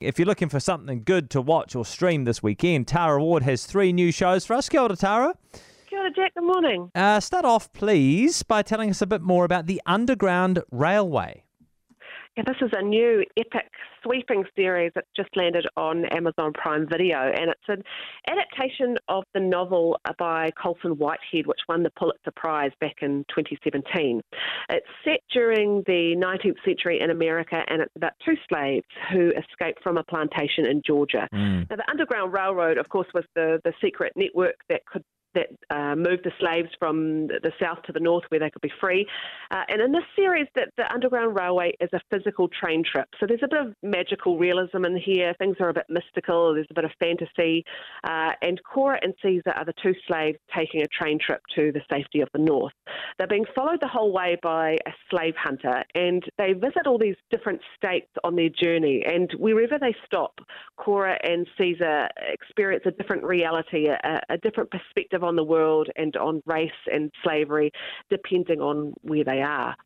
If you're looking for something good to watch or stream this weekend, Tara Ward has three new shows for us. Kia ora, Tara. Kia ora, Jack. Good morning. Uh, start off, please, by telling us a bit more about the Underground Railway. Yeah, this is a new epic sweeping series that's just landed on Amazon Prime Video, and it's an adaptation of the novel by Colson Whitehead, which won the Pulitzer Prize back in 2017. It's set during the 19th century in America, and it's about two slaves who escaped from a plantation in Georgia. Mm. Now, the Underground Railroad, of course, was the, the secret network that could that uh, moved the slaves from the south to the north where they could be free. Uh, and in this series, that the Underground Railway is a physical train trip. So there's a bit of magical realism in here. Things are a bit mystical. There's a bit of fantasy. Uh, and Cora and Caesar are the two slaves taking a train trip to the safety of the north. They're being followed the whole way by a slave hunter, and they visit all these different states on their journey. And wherever they stop, Cora and Caesar experience a different reality, a, a different perspective on the world and on race and slavery, depending on where they are.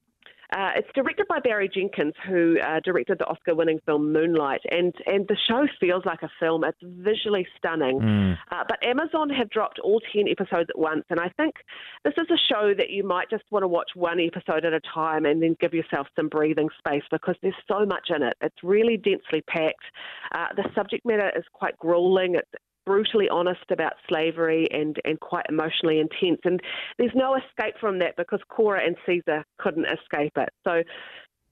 Uh, it's directed by Barry Jenkins, who uh, directed the Oscar-winning film Moonlight, and and the show feels like a film. It's visually stunning. Mm. Uh, but Amazon have dropped all ten episodes at once, and I think this is a show that you might just want to watch one episode at a time and then give yourself some breathing space because there's so much in it. It's really densely packed. Uh, the subject matter is quite grueling. It's brutally honest about slavery and, and quite emotionally intense. And there's no escape from that because Cora and Caesar couldn't escape it. So,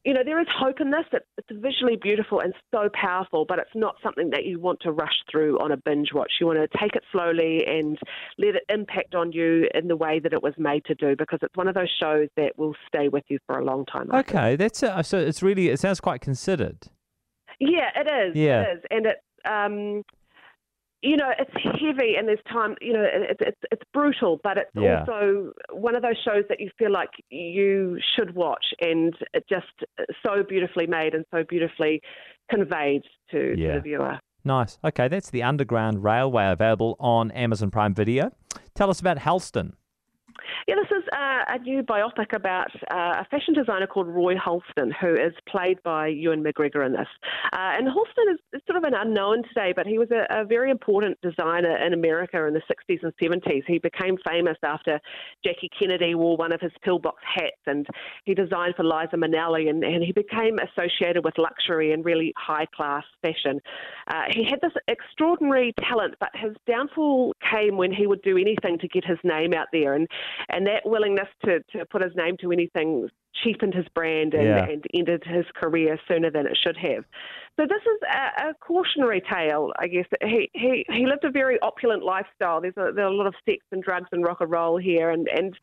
you know, there is hope in this. It, it's visually beautiful and so powerful, but it's not something that you want to rush through on a binge watch. You want to take it slowly and let it impact on you in the way that it was made to do because it's one of those shows that will stay with you for a long time. Okay, that's uh, so. It's really it sounds quite considered. Yeah, it is. Yeah. It is. And it's, um, you know, it's heavy and there's time, you know, it's, it's, it's brutal, but it's Yeah. also one of those shows that you feel like you should watch and it just so beautifully made and so beautifully conveyed to, Yeah. to the viewer. Nice. Okay, that's the Underground Railway available on Amazon Prime Video. Tell us about Halston. Yeah, this is uh, a new biopic about uh, a fashion designer called Roy Halston, who is played by Ewan McGregor in this. Uh, and Halston is, is sort of an unknown today, but he was a, a very important designer in America in the 60s and 70s. He became famous after Jackie Kennedy wore one of his pillbox hats, and he designed for Liza Minnelli, and, and he became associated with luxury and really high class fashion. Uh, he had this extraordinary talent, but his downfall came when he would do anything to get his name out there, and and that willingness to, to put his name to anything cheapened his brand and, Yeah. and ended his career sooner than it should have. So this is a, a cautionary tale, I guess. He, he he lived a very opulent lifestyle. There's a, there are a lot of sex and drugs and rock and roll here, and and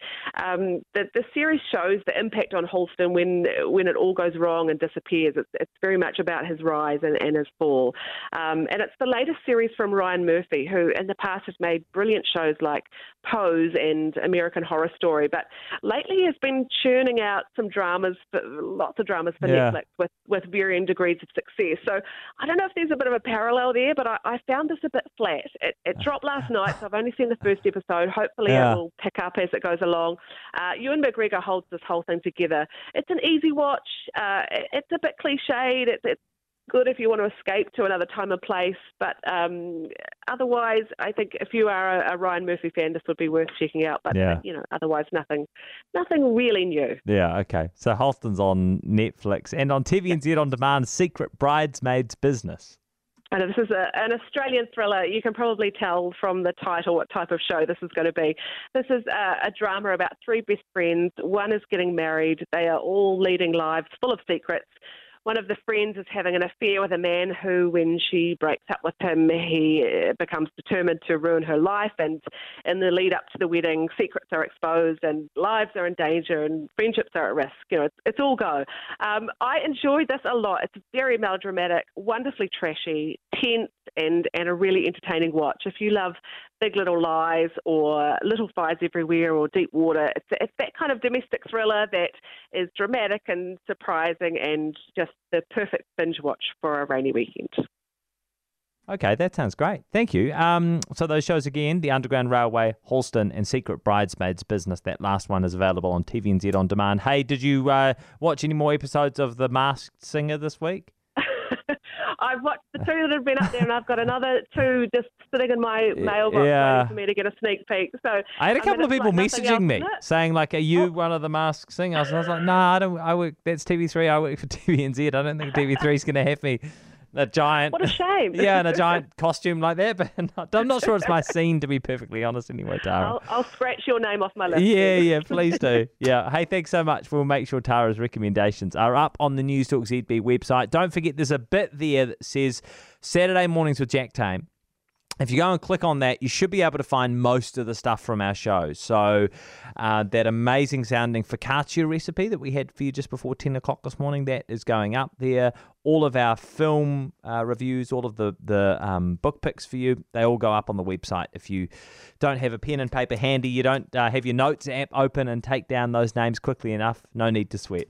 um, the the series shows the impact on Halston when when it all goes wrong and disappears. It's it's very much about his rise and, and his fall, um, and it's the latest series from Ryan Murphy, who in the past has made brilliant shows like Pose and American Horror Story, but lately has been churning out some dramas, lots of dramas for Yeah. Netflix with with varying degrees of success. So I don't know if there's a bit of a parallel there, but I, I found this a bit flat. It, it dropped last night, so I've only seen the first episode. Hopefully, Yeah. it will pick up as it goes along. Uh, Ewan McGregor holds this whole thing together. It's an easy watch. Uh, it, it's a bit cliched. It, it's good if you want to escape to another time and place, but um, otherwise, I think if you are a, a Ryan Murphy fan, this would be worth checking out. But Yeah. you know, otherwise, nothing, nothing really new. Yeah, okay. So Halston's on Netflix and on TVNZ on demand. Secret Bridesmaids Business. And this is a, an Australian thriller. You can probably tell from the title what type of show this is going to be. This is a, a drama about three best friends. One is getting married. They are all leading lives full of secrets. One of the friends is having an affair with a man who, when she breaks up with him, he uh, becomes determined to ruin her life. And in the lead up to the wedding, secrets are exposed and lives are in danger and friendships are at risk. You know, it's, it's all go. Um, I enjoyed this a lot. It's very melodramatic, wonderfully trashy, tense, and, and a really entertaining watch. If you love Big Little Lies or Little Fires Everywhere or Deep Water, it's, it's that kind of domestic thriller that is dramatic and surprising and just the perfect binge watch for a rainy weekend. Okay, that sounds great. Thank you. Um, so those shows again, The Underground Railway, Halston, and Secret Bridesmaids Business. That last one is available on TVNZ on demand. Hey, did you uh, watch any more episodes of The Masked Singer this week? I've watched the two that have been up there, and I've got another two just sitting in my mailbox Yeah. waiting for me to get a sneak peek. So I had a couple mean, of people like messaging me saying like, "Are you oh. one of the masked singers?" And I was like, "Nah, I don't. I work. That's TV3. I work for TVNZ. I don't think TV3 is going to have me a giant." what a shame. yeah, in a giant costume like that. But not- I'm not sure it's my scene, to be perfectly honest. Anyway, Tara. I'll, I'll scratch your name off my list. Yeah, yeah, please do. Yeah. Hey, thanks so much. We'll make sure Tara's recommendations are up on the News Talk ZB website. Don't forget, there's a bit there that says Saturday mornings with Jack Tame. If you go and click on that, you should be able to find most of the stuff from our show. So, uh, that amazing sounding focaccia recipe that we had for you just before 10 o'clock this morning, that is going up there. All of our film uh, reviews, all of the, the um, book picks for you, they all go up on the website. If you don't have a pen and paper handy, you don't uh, have your notes app open and take down those names quickly enough, no need to sweat.